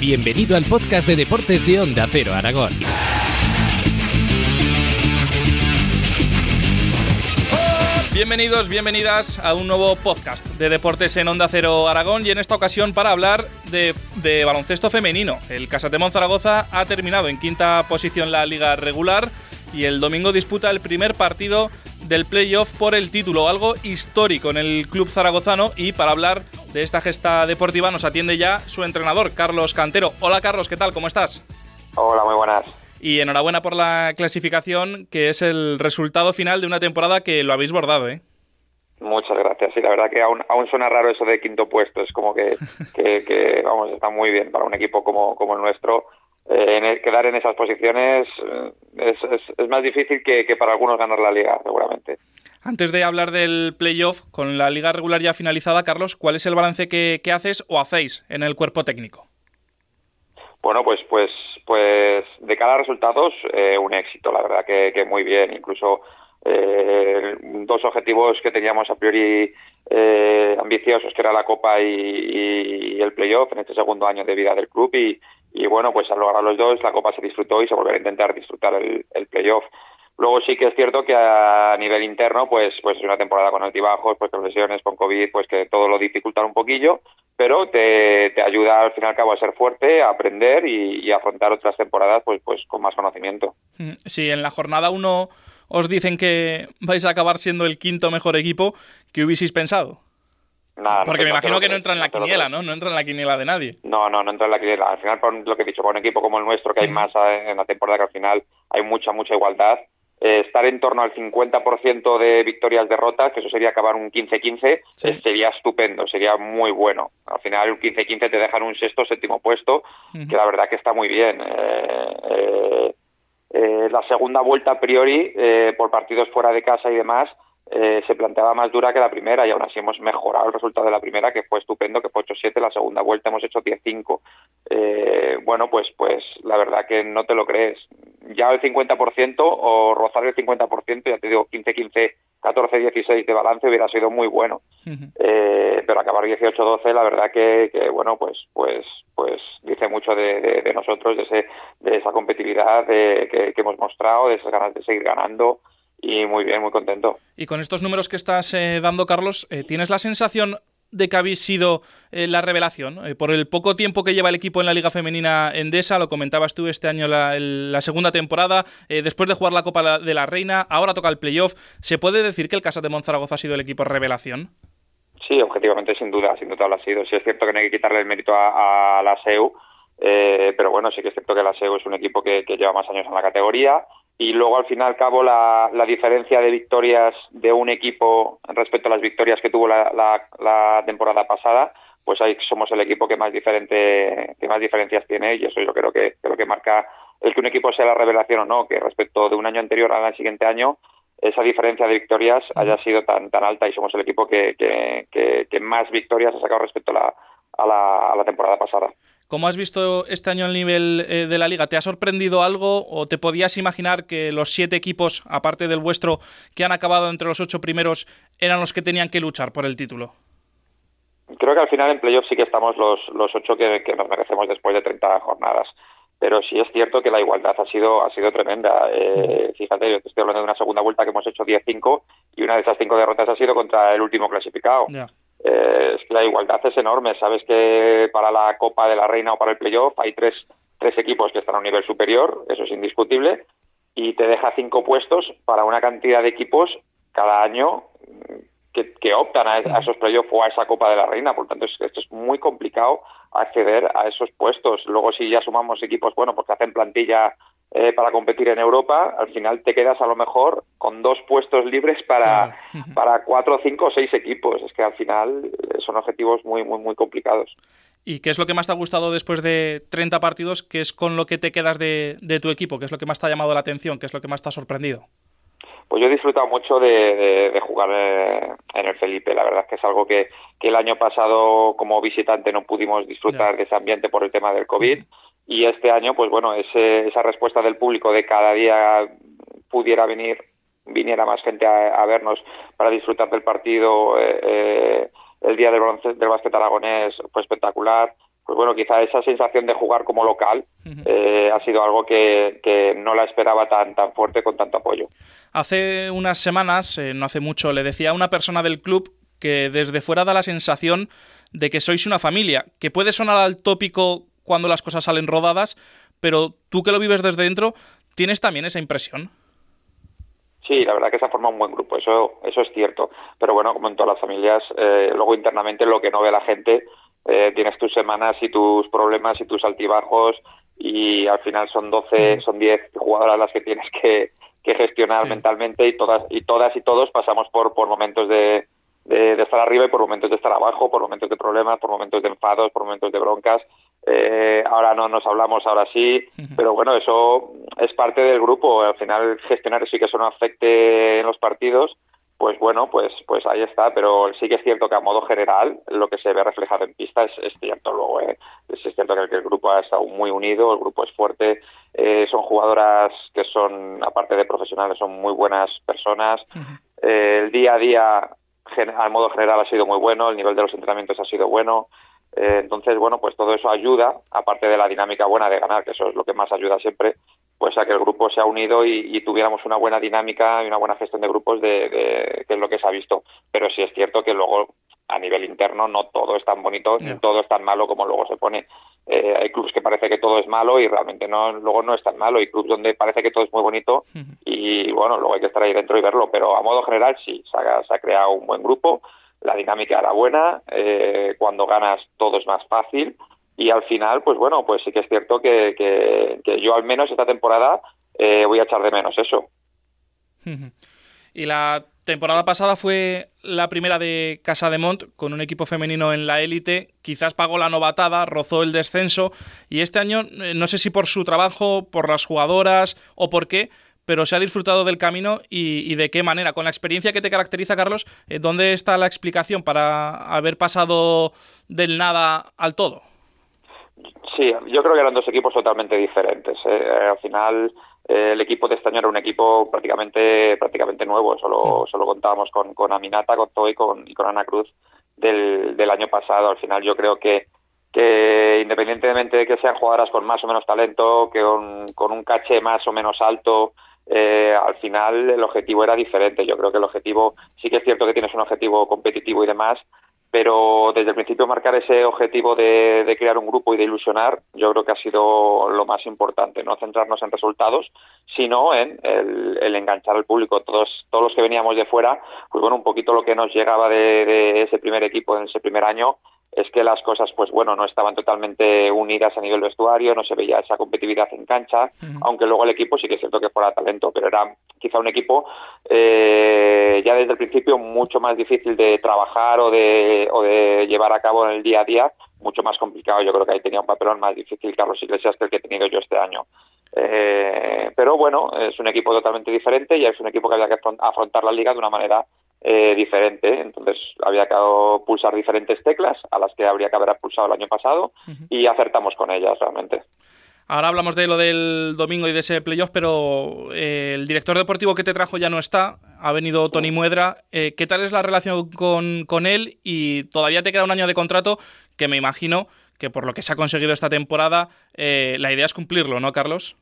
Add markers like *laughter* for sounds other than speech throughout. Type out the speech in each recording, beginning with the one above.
Bienvenido al podcast de deportes de Onda Cero Aragón. Bienvenidos, bienvenidas a un nuevo podcast de deportes en Onda Cero Aragón y en esta ocasión para hablar de, baloncesto femenino. El Casatemón Zaragoza ha terminado en quinta posición la liga regular y el domingo disputa el primer partido del playoff por el título, algo histórico en el club zaragozano y para hablar de esta gesta deportiva nos atiende ya su entrenador, Carlos Cantero. Hola Carlos, ¿qué tal? ¿Cómo estás? Hola, muy buenas. Y enhorabuena por la clasificación, que es el resultado final de una temporada que lo habéis bordado, ¿eh? Muchas gracias. Sí, la verdad que aún, aún suena raro eso de quinto puesto. Es como que, *laughs* que, vamos, está muy bien para un equipo como, como el nuestro. Eh, en quedar en esas posiciones eh, es, es, más difícil que, que, para algunos ganar la liga, seguramente. Antes de hablar del playoff, con la liga regular ya finalizada, Carlos, ¿cuál es el balance que, haces o hacéis en el cuerpo técnico? Bueno, pues, pues, pues de cada resultados, eh, un éxito, la verdad que, muy bien. Incluso eh, dos objetivos que teníamos a priori eh, ambiciosos, que era la Copa y, y, el playoff en este segundo año de vida del club. Y, y bueno, pues al lograr los dos, la Copa se disfrutó y se volverá a intentar disfrutar el, el playoff. Luego sí que es cierto que a nivel interno, pues, pues es una temporada con altibajos, pues con lesiones, con COVID, pues que todo lo dificulta un poquillo, pero te, te ayuda al fin y al cabo a ser fuerte, a aprender y, y a afrontar otras temporadas pues, pues con más conocimiento. Sí, en la jornada uno os dicen que vais a acabar siendo el quinto mejor equipo que hubieseis pensado. Nada, Porque no, me no imagino que no entra en la quiniela. ¿no? No entra en la quiniela de nadie. No, no, no entra en la quiniela. Al final, por lo que he dicho, por un equipo como el nuestro, que hay más eh, en la temporada, que al final hay mucha, mucha igualdad, eh, estar en torno al 50% de victorias-derrotas, que eso sería acabar un 15-15, Sí. eh, sería estupendo, sería muy bueno. Al final, un 15-15 te dejan un sexto, séptimo puesto, que la verdad que está muy bien. Eh, eh, eh, la segunda vuelta, a priori, eh, por partidos fuera de casa y demás, eh, se planteaba más dura que la primera y aún así hemos mejorado el resultado de la primera, que fue estupendo, que fue 8-7, la segunda vuelta hemos hecho 10-5. Eh, bueno, pues, pues la verdad que no te lo crees. Ya el 50% o rozar el 50%, ya te digo 15-15, 14-16 de balance hubiera sido muy bueno. Eh, pero acabar 18-12, la verdad que, que, bueno, pues, pues, pues dice mucho de, de, de nosotros, de, ese, de esa competitividad de, que, que hemos mostrado, de esas ganas de seguir ganando y muy bien, muy contento. Y con estos números que estás eh, dando, Carlos, eh, ¿tienes la sensación de que habéis sido eh, la revelación? Eh, por el poco tiempo que lleva el equipo en la Liga Femenina Endesa, lo comentabas tú este año la, el- la segunda temporada, después de jugar la Copa de la Reina, ahora toca el playoff. ¿Se puede decir que el Casa de Monzaragoza ha sido el equipo revelación? Sí, objetivamente, sin duda, sin duda lo ha sido. Sí es cierto que no hay que quitarle el mérito a, a la SEU, eh, pero bueno, sí que es cierto que la SEU es un equipo que, que lleva más años en la categoría y luego al fin y al cabo la, la diferencia de victorias de un equipo respecto a las victorias que tuvo la, la, la temporada pasada, pues ahí somos el equipo que más diferente que más diferencias tiene y eso yo creo que, que lo que marca el que un equipo sea la revelación o no, que respecto de un año anterior al siguiente año esa diferencia de victorias haya sido tan tan alta y somos el equipo que, que, que, que más victorias ha sacado respecto a la, a la, a la temporada pasada. ¿Cómo has visto este año el nivel eh, de la liga? ¿Te ha sorprendido algo o te podías imaginar que los siete equipos, aparte del vuestro, que han acabado entre los ocho primeros, eran los que tenían que luchar por el título? Creo que al final en playoff sí que estamos los, los ocho que, que nos merecemos después de 30 jornadas. Pero sí es cierto que la igualdad ha sido ha sido tremenda. Eh, fíjate, yo te estoy hablando de una segunda vuelta que hemos hecho 10-5 y una de esas cinco derrotas ha sido contra el último clasificado. Eh, es que la igualdad es enorme. Sabes que para la Copa de la Reina o para el playoff hay tres, tres equipos que están a un nivel superior, eso es indiscutible, y te deja cinco puestos para una cantidad de equipos cada año que, que optan a, a esos playoffs o a esa Copa de la Reina. Por lo tanto, es, esto es muy complicado acceder a esos puestos. Luego, si ya sumamos equipos, bueno, porque hacen plantilla eh, para competir en Europa, al final te quedas a lo mejor con dos puestos libres para, Claro. *laughs* para cuatro, cinco o seis equipos. Es que al final eh, son objetivos muy, muy, muy complicados. ¿Y qué es lo que más te ha gustado después de 30 partidos? ¿Qué es con lo que te quedas de, de tu equipo? ¿Qué es lo que más te ha llamado la atención? ¿Qué es lo que más te ha sorprendido? Pues yo he disfrutado mucho de, de, de jugar eh, en el Felipe. La verdad es que es algo que, que el año pasado como visitante no pudimos disfrutar de ese ambiente por el tema del COVID. Y este año, pues bueno, ese, esa respuesta del público de cada día pudiera venir, viniera más gente a, a vernos para disfrutar del partido. eh, eh, el día del, balonce- del básquet aragonés fue espectacular. pues bueno, quizá esa sensación de jugar como local eh, ha sido algo que, que, no la esperaba tan, tan fuerte con tanto apoyo. Hace unas semanas, eh, no hace mucho, le decía a una persona del club que desde fuera da la sensación de que sois una familia, que puede sonar al tópico cuando las cosas salen rodadas, pero tú que lo vives desde dentro, ¿tienes también esa impresión? Sí, la verdad que se ha formado un buen grupo, eso, eso es cierto. Pero bueno, como en todas las familias, eh, luego internamente lo que no ve la gente eh, tienes tus semanas y tus problemas y tus altibajos y al final son 12, son 10 jugadoras las que tienes que, gestionar mentalmente y todas y todas y todos pasamos por, por momentos de, de, estar arriba y por momentos de estar abajo, por momentos de problemas, por momentos de enfados, por momentos de broncas. Eh, ahora no nos hablamos, ahora sí, pero bueno, eso es parte del grupo. Al final gestionar y que eso no afecte en los partidos pues bueno, pues pues ahí está, pero sí que es cierto que a modo general lo que se ve reflejado en pista es, cierto luego, ¿eh? es, cierto que el, grupo ha estado muy unido, el grupo es fuerte, eh, son jugadoras que son, aparte de profesionales, son muy buenas personas, eh, el día a día a modo general ha sido muy bueno, el nivel de los entrenamientos ha sido bueno, eh, entonces, bueno, pues todo eso ayuda, aparte de la dinámica buena de ganar, que eso es lo que más ayuda siempre, pues a que el grupo se ha unido y, tuviéramos una buena dinámica y una buena gestión de grupos de, que es lo que se ha visto. Pero sí es cierto que luego a nivel interno no todo es tan bonito ni todo es tan malo como luego se pone. Eh, hay clubes que parece que todo es malo y realmente no luego no es tan malo. Hay clubes donde parece que todo es muy bonito y bueno, luego hay que estar ahí dentro y verlo. Pero a modo general sí, se ha, se ha creado un buen grupo, la dinámica era buena, eh, cuando ganas todo es más fácil y al final, pues bueno, pues sí que es cierto que, que, yo al menos esta temporada eh, voy a echar de menos eso. Y la temporada pasada fue la primera de Casa de Mont con un equipo femenino en la élite. Quizás pagó la novatada, rozó el descenso. Y este año, eh, no sé si por su trabajo, por las jugadoras o por qué, pero se ha disfrutado del camino y, de qué manera. Con la experiencia que te caracteriza, Carlos, eh, ¿dónde está la explicación para haber pasado del nada al todo? Sí, yo creo que eran dos equipos totalmente diferentes. ¿eh? Al final, eh, el equipo de este año era un equipo prácticamente prácticamente nuevo. Solo, solo contábamos con, con Aminata, con Toy y con, y con Ana Cruz del, del año pasado. Al final, yo creo que que independientemente de que sean jugadoras con más o menos talento, que con un caché más o menos alto, eh, al final el objetivo era diferente. Yo creo que el objetivo, sí que es cierto que tienes un objetivo competitivo y demás, pero desde el principio marcar ese objetivo de, crear un grupo y de ilusionar, yo creo que ha sido lo más importante, no centrarnos en resultados, sino en el, enganchar al público. Todos, todos los que veníamos de fuera, pues bueno, un poquito lo que nos llegaba de, de ese primer equipo en ese primer año es que las cosas, pues bueno, no estaban totalmente unidas a nivel vestuario, no se veía esa competitividad en cancha, aunque luego el equipo sí que es cierto que fuera talento, pero era quizá un equipo eh, ya desde el principio mucho más difícil de trabajar o de, o de llevar a cabo en el día a día, mucho más complicado. Yo creo que ahí tenía un papelón más difícil Carlos Iglesias que el que he tenido yo este año. Eh, pero bueno, es un equipo totalmente diferente y es un equipo que había que afrontar la liga de una manera eh, diferente. Entonces había que pulsar diferentes teclas a las que habría que haber pulsado el año pasado y acertamos con ellas realmente. Ahora hablamos de lo del domingo y de ese playoff, pero eh, el director deportivo que te trajo ya no está. Ha venido Tony Muedra. Eh, ¿Qué tal es la relación con, con él? Y todavía te queda un año de contrato que me imagino que por lo que se ha conseguido esta temporada, la idea es cumplirlo, ¿no, Carlos?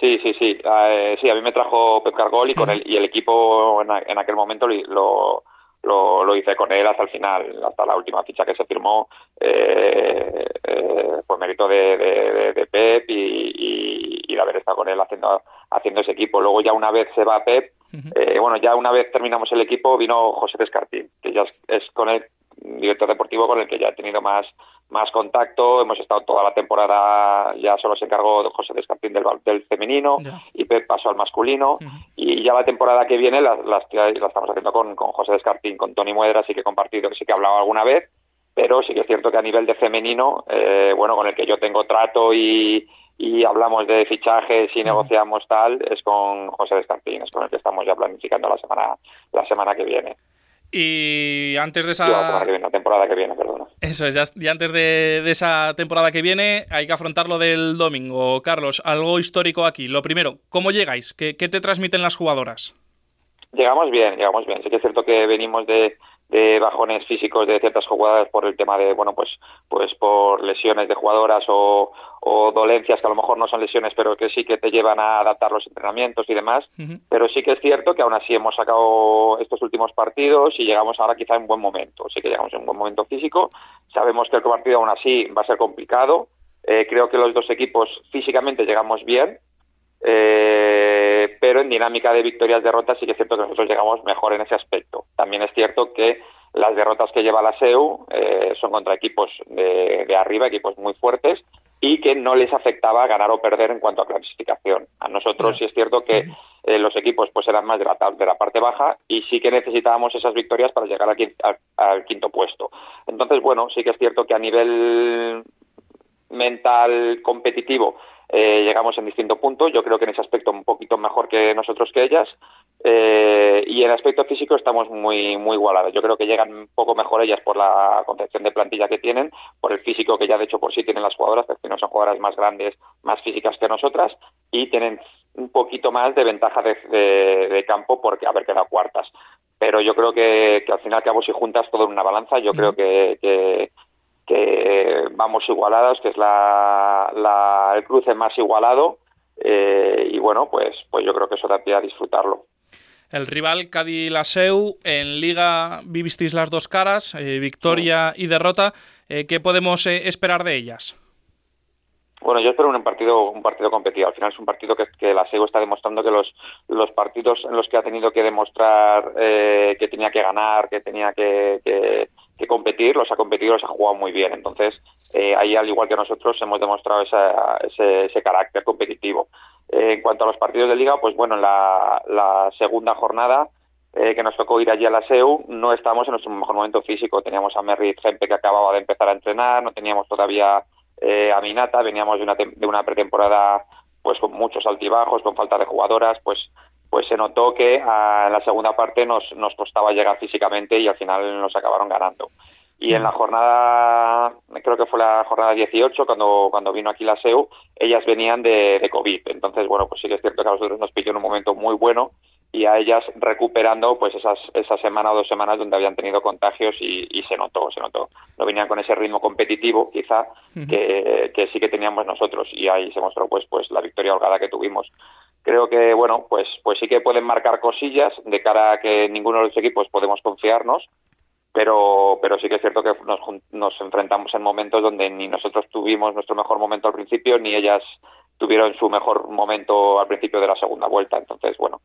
Sí, sí, sí. Eh, sí, a mí me trajo Pep Cargol y, con él, y el equipo en, aquel momento lo, lo, lo, hice con él hasta el final, hasta la última ficha que se firmó. Eh, eh, pues mérito de, de, de, Pep y, y, de haber estado con él haciendo, haciendo ese equipo. Luego ya una vez se va Pep, eh, bueno, ya una vez terminamos el equipo vino José Descartín, que ya es, con el director deportivo con el que ya he tenido más más contacto. Hemos estado toda la temporada, ya solo se encargó José Descartín del, del femenino y Pep pasó al masculino. Y ya la temporada que viene la, la, estamos haciendo con, con José Descartín, con Tony Muedra, sí que he compartido, que sí que he hablado alguna vez. Pero sí que es cierto que a nivel de femenino, eh, bueno, con el que yo tengo trato y, y hablamos de fichajes y negociamos tal, es con José Descartín, es con el que estamos ya planificando la semana, la semana que viene. Y antes de esa... la temporada que viene, perdona. Eso es, ya, y antes de, esa temporada que viene hay que afrontar lo del domingo. Carlos, algo histórico aquí. Lo primero, ¿cómo llegáis? ¿Qué, te transmiten las jugadoras? Llegamos bien, llegamos bien. Sí que es cierto que venimos de, de bajones físicos de ciertas jugadoras por el tema de, bueno, pues, pues por lesiones de jugadoras o, dolencias que a lo mejor no son lesiones, pero que sí que te llevan a adaptar los entrenamientos y demás. Pero sí que es cierto que aún así hemos sacado estos últimos partidos y llegamos ahora quizá en buen momento. Sí que llegamos en un buen momento físico. Sabemos que el partido aún así va a ser complicado. Eh, creo que los dos equipos físicamente llegamos bien. Eh, pero en dinámica de victorias-derrotas sí que es cierto que nosotros llegamos mejor en ese aspecto. También es cierto que las derrotas que lleva la SEU eh, son contra equipos de, arriba, equipos muy fuertes, y que no les afectaba ganar o perder en cuanto a clasificación. A nosotros sí es cierto que eh, los equipos pues eran más de la, de la parte baja y sí que necesitábamos esas victorias para llegar al quinto puesto. Entonces, bueno, sí que es cierto que a nivel mental competitivo eh, llegamos en distinto punto. Yo creo que en ese aspecto un poquito mejor que nosotros que ellas. Eh, y en aspecto físico estamos muy muy igualados. Yo creo que llegan un poco mejor ellas por la concepción de plantilla que tienen, por el físico que ya de hecho por sí tienen las jugadoras, que no son jugadoras más grandes, más físicas que nosotras, y tienen un poquito más de ventaja de, campo porque haber quedado cuartas. Pero yo creo que, al final cabo si juntas todo en una balanza, yo creo que que vamos igualados, que es la, el cruce más igualado. Eh, y bueno, pues, pues yo creo que eso da pie a disfrutarlo. El rival Cádiz-Laseu en Liga vivisteis las dos caras, eh, victoria y derrota. Eh, ¿Qué podemos esperar de ellas? Bueno, yo espero un partido un partido competido. Al final es un partido que, que la SEGO está demostrando que los, los partidos en los que ha tenido que demostrar que tenía que ganar, que tenía que, que competir, los ha competido, los ha jugado muy bien. Entonces, eh, ahí, al igual que nosotros, hemos demostrado ese, ese, carácter competitivo. Eh, en cuanto a los partidos de liga, pues bueno, en la, segunda jornada eh, que nos tocó ir allí a la SEU, no estábamos en nuestro mejor momento físico. Teníamos a Merritt Gempe que acababa de empezar a entrenar, no teníamos todavía a Minata, veníamos de una, de una pretemporada pues con muchos altibajos, con falta de jugadoras, pues pues se notó que ah, en la segunda parte nos, nos costaba llegar físicamente y al final nos acabaron ganando. Y en la jornada, creo que fue la jornada 18, cuando, cuando vino aquí la SEU, ellas venían de, de COVID. Entonces, bueno, pues sí que es cierto que a nosotros nos pilló en un momento muy bueno y a ellas recuperando pues esas esa semana o dos semanas donde habían tenido contagios y, y se notó se notó. No venían con ese ritmo competitivo quizá que, que, sí que teníamos nosotros. Y ahí se mostró pues pues la victoria holgada que tuvimos. Creo que bueno pues sí que pueden marcar cosillas de cara a que ninguno de los equipos podemos confiarnos pero pero sí que es cierto que nos, nos enfrentamos en momentos donde ni nosotros tuvimos nuestro mejor momento al principio ni ellas tuvieron su mejor momento al principio de la segunda vuelta entonces bueno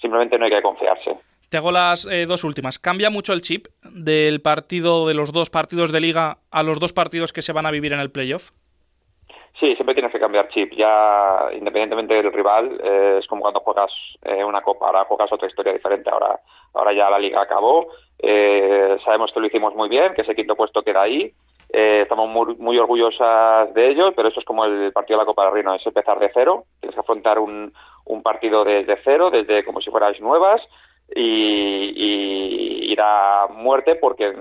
simplemente no hay que confiarse te hago las eh, dos últimas. ¿Cambia mucho el chip del partido, de los dos partidos de liga, a los dos partidos que se van a vivir en el playoff? Sí, siempre tienes que cambiar chip. Ya, independientemente del rival, eh, es como cuando juegas eh, una copa. Ahora juegas otra historia diferente. Ahora, ahora ya la liga acabó. Eh, sabemos que lo hicimos muy bien, que ese quinto puesto queda ahí. estamos muy, muy, orgullosas de ello, pero eso es como el partido de la Copa del Reino, es empezar de cero. Tienes que afrontar un, un partido desde cero, desde como si fueras nuevas, y, y ir a muerte porque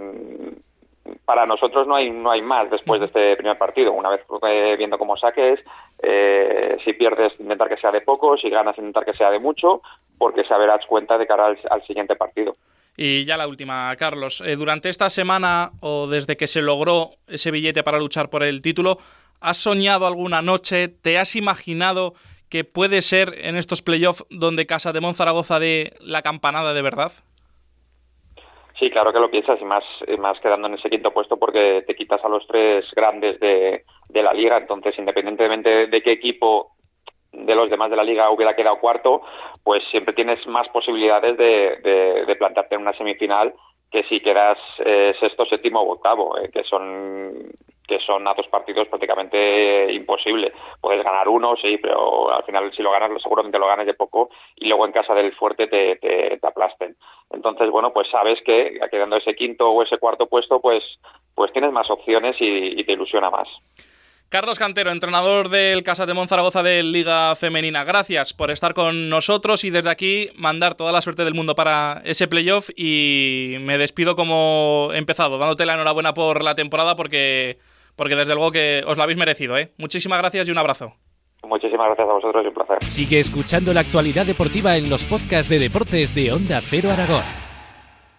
para nosotros no hay no hay más después de este primer partido. Una vez eh, viendo cómo saques, eh, si pierdes, intentar que sea de poco, si ganas, intentar que sea de mucho, porque se verás cuenta de cara al, siguiente partido. Y ya la última, Carlos. Eh, durante esta semana o desde que se logró ese billete para luchar por el título, ¿has soñado alguna noche? ¿Te has imaginado que puede ser en estos playoffs donde Casa de Monzaragoza de la campanada de verdad? Sí, claro que lo piensas y más, más quedando en ese quinto puesto porque te quitas a los tres grandes de, de la liga. Entonces, independientemente de qué equipo de los demás de la liga hubiera quedado cuarto, pues siempre tienes más posibilidades de, de, plantarte en una semifinal que si quedas eh, sexto, séptimo o octavo, eh, que son que son a dos partidos prácticamente imposible. Puedes ganar uno, sí, pero al final si lo ganas, seguramente lo ganas de poco y luego en casa del fuerte te, te, aplasten. Entonces, bueno, pues sabes que quedando ese quinto o ese cuarto puesto, pues, pues tienes más opciones y, te ilusiona más. Carlos Cantero, entrenador del Casa de Monzaragoza de Liga Femenina. Gracias por estar con nosotros y desde aquí mandar toda la suerte del mundo para ese playoff y me despido como empezado, dándote la enhorabuena por la temporada porque porque desde luego que os lo habéis merecido. ¿eh? Muchísimas gracias y un abrazo. Muchísimas gracias a vosotros y un placer. Sigue escuchando la actualidad deportiva en los podcasts de deportes de Onda Cero Aragón.